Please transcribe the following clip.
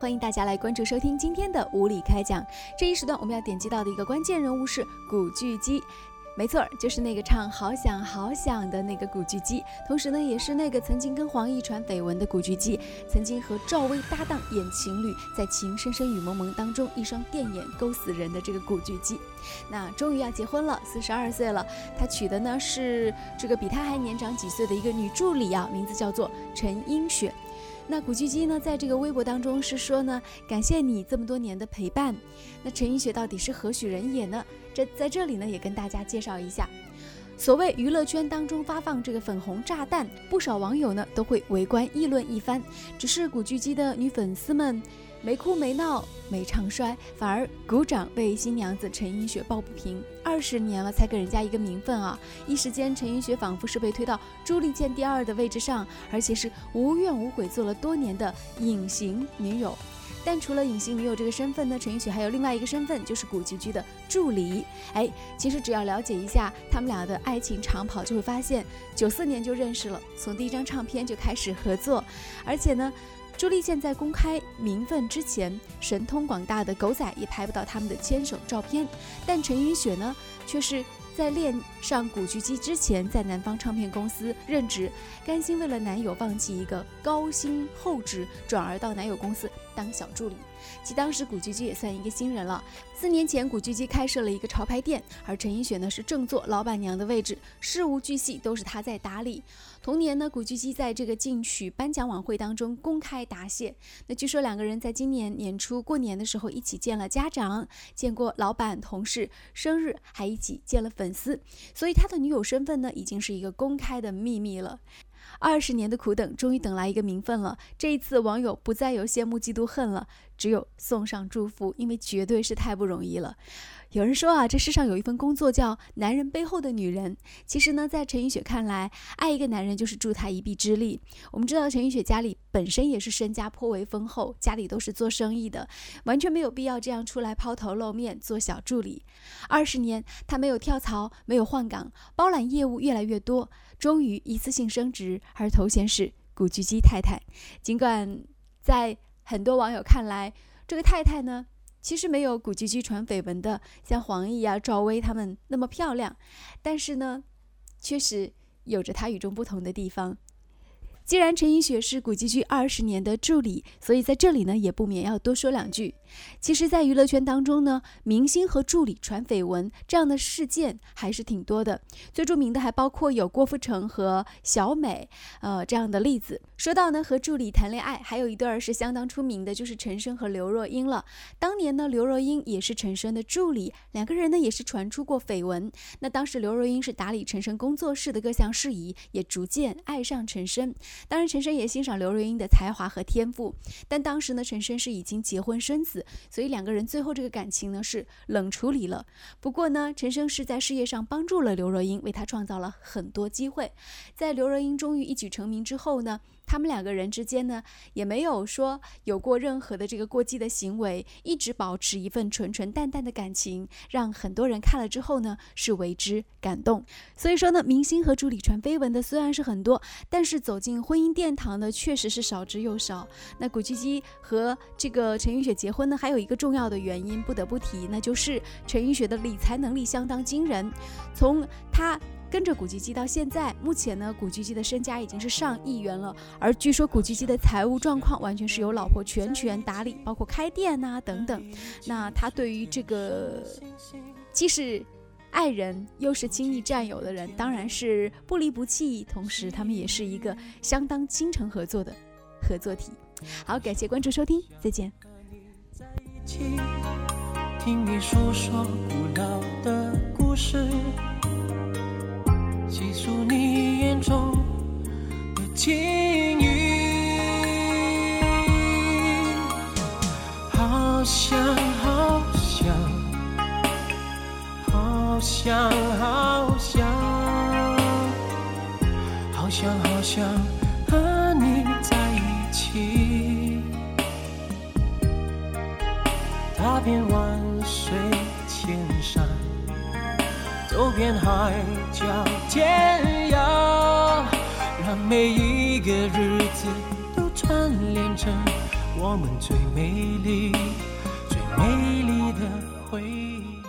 欢迎大家来关注收听今天的无理开讲。这一时段我们要点击到的一个关键人物是古巨基。没错，就是那个唱《好想好想》的那个古巨基，同时呢，也是那个曾经跟黄奕传绯闻的古巨基，曾经和赵薇搭档演情侣，在《情深深雨蒙蒙》当中一双电眼勾死人的这个古巨基，那终于要结婚了，四十二岁了，他娶的呢是这个比他还年长几岁的一个女助理啊，名字叫做陈英雪。那古巨基呢，在这个微博当中是说呢，感谢你这么多年的陪伴。那陈奕雪到底是何许人也呢？这在这里呢，也跟大家介绍一下。所谓娱乐圈当中发放这个粉红炸弹，不少网友呢都会围观议论一番。只是古巨基的女粉丝们。没哭没闹没唱衰，反而鼓掌为新娘子陈英雪抱不平。二十年了才给人家一个名分啊！一时间陈英雪仿佛是被推到朱丽健第二的位置上，而且是无怨无悔做了多年的隐形女友。但除了隐形女友这个身份呢，陈奕雪还有另外一个身份，就是古巨基的助理。哎，其实只要了解一下他们俩的爱情长跑，就会发现九四年就认识了，从第一张唱片就开始合作，而且呢。朱丽健在公开名分之前，神通广大的狗仔也拍不到他们的牵手照片。但陈奕雪呢，却是在恋上古巨基之前，在南方唱片公司任职，甘心为了男友放弃一个高薪厚职，转而到男友公司当小助理。其当时古巨基也算一个新人了。四年前，古巨基开设了一个潮牌店，而陈奕雪呢是正坐老板娘的位置，事无巨细都是她在打理。同年呢，古巨基在这个进取颁奖晚会当中公开答谢。那据说两个人在今年年初过年的时候一起见了家长，见过老板、同事，生日还一起见了粉丝，所以他的女友身份呢已经是一个公开的秘密了。二十年的苦等，终于等来一个名分了。这一次，网友不再有羡慕、嫉妒、恨了，只有送上祝福，因为绝对是太不容易了。有人说啊，这世上有一份工作叫男人背后的女人。其实呢，在陈奕雪看来，爱一个男人就是助他一臂之力。我们知道陈奕雪家里本身也是身家颇为丰厚，家里都是做生意的，完全没有必要这样出来抛头露面做小助理。二十年，她没有跳槽，没有换岗，包揽业务越来越多。终于一次性升职，而头衔是古巨基太太。尽管在很多网友看来，这个太太呢，其实没有古巨基传绯闻的像黄奕啊、赵薇他们那么漂亮，但是呢，确实有着她与众不同的地方。既然陈奕雪是古巨基二十年的助理，所以在这里呢，也不免要多说两句。其实，在娱乐圈当中呢，明星和助理传绯闻这样的事件还是挺多的。最著名的还包括有郭富城和小美，呃，这样的例子。说到呢和助理谈恋爱，还有一对儿是相当出名的，就是陈升和刘若英了。当年呢，刘若英也是陈升的助理，两个人呢也是传出过绯闻。那当时刘若英是打理陈升工作室的各项事宜，也逐渐爱上陈升。当然，陈升也欣赏刘若英的才华和天赋。但当时呢，陈升是已经结婚生子。所以两个人最后这个感情呢是冷处理了。不过呢，陈升是在事业上帮助了刘若英，为她创造了很多机会。在刘若英终于一举成名之后呢。他们两个人之间呢，也没有说有过任何的这个过激的行为，一直保持一份纯纯淡淡的感情，让很多人看了之后呢，是为之感动。所以说呢，明星和助理传绯闻的虽然是很多，但是走进婚姻殿堂的确实是少之又少。那古巨基和这个陈奕雪结婚呢，还有一个重要的原因不得不提，那就是陈奕雪的理财能力相当惊人，从他。跟着古巨基到现在，目前呢，古巨基的身家已经是上亿元了。而据说古巨基的财务状况完全是由老婆全权打理，包括开店呐等等。那他对于这个既是爱人又是亲密占有的人，当然是不离不弃。同时，他们也是一个相当精诚合作的合作体。好，感谢关注收听，再见。听你说说古老好想好想，好想好想，好想好想和你在一起，踏遍万水千山。走遍海角天涯，让每一个日子都串联成我们最美丽、最美丽的回忆。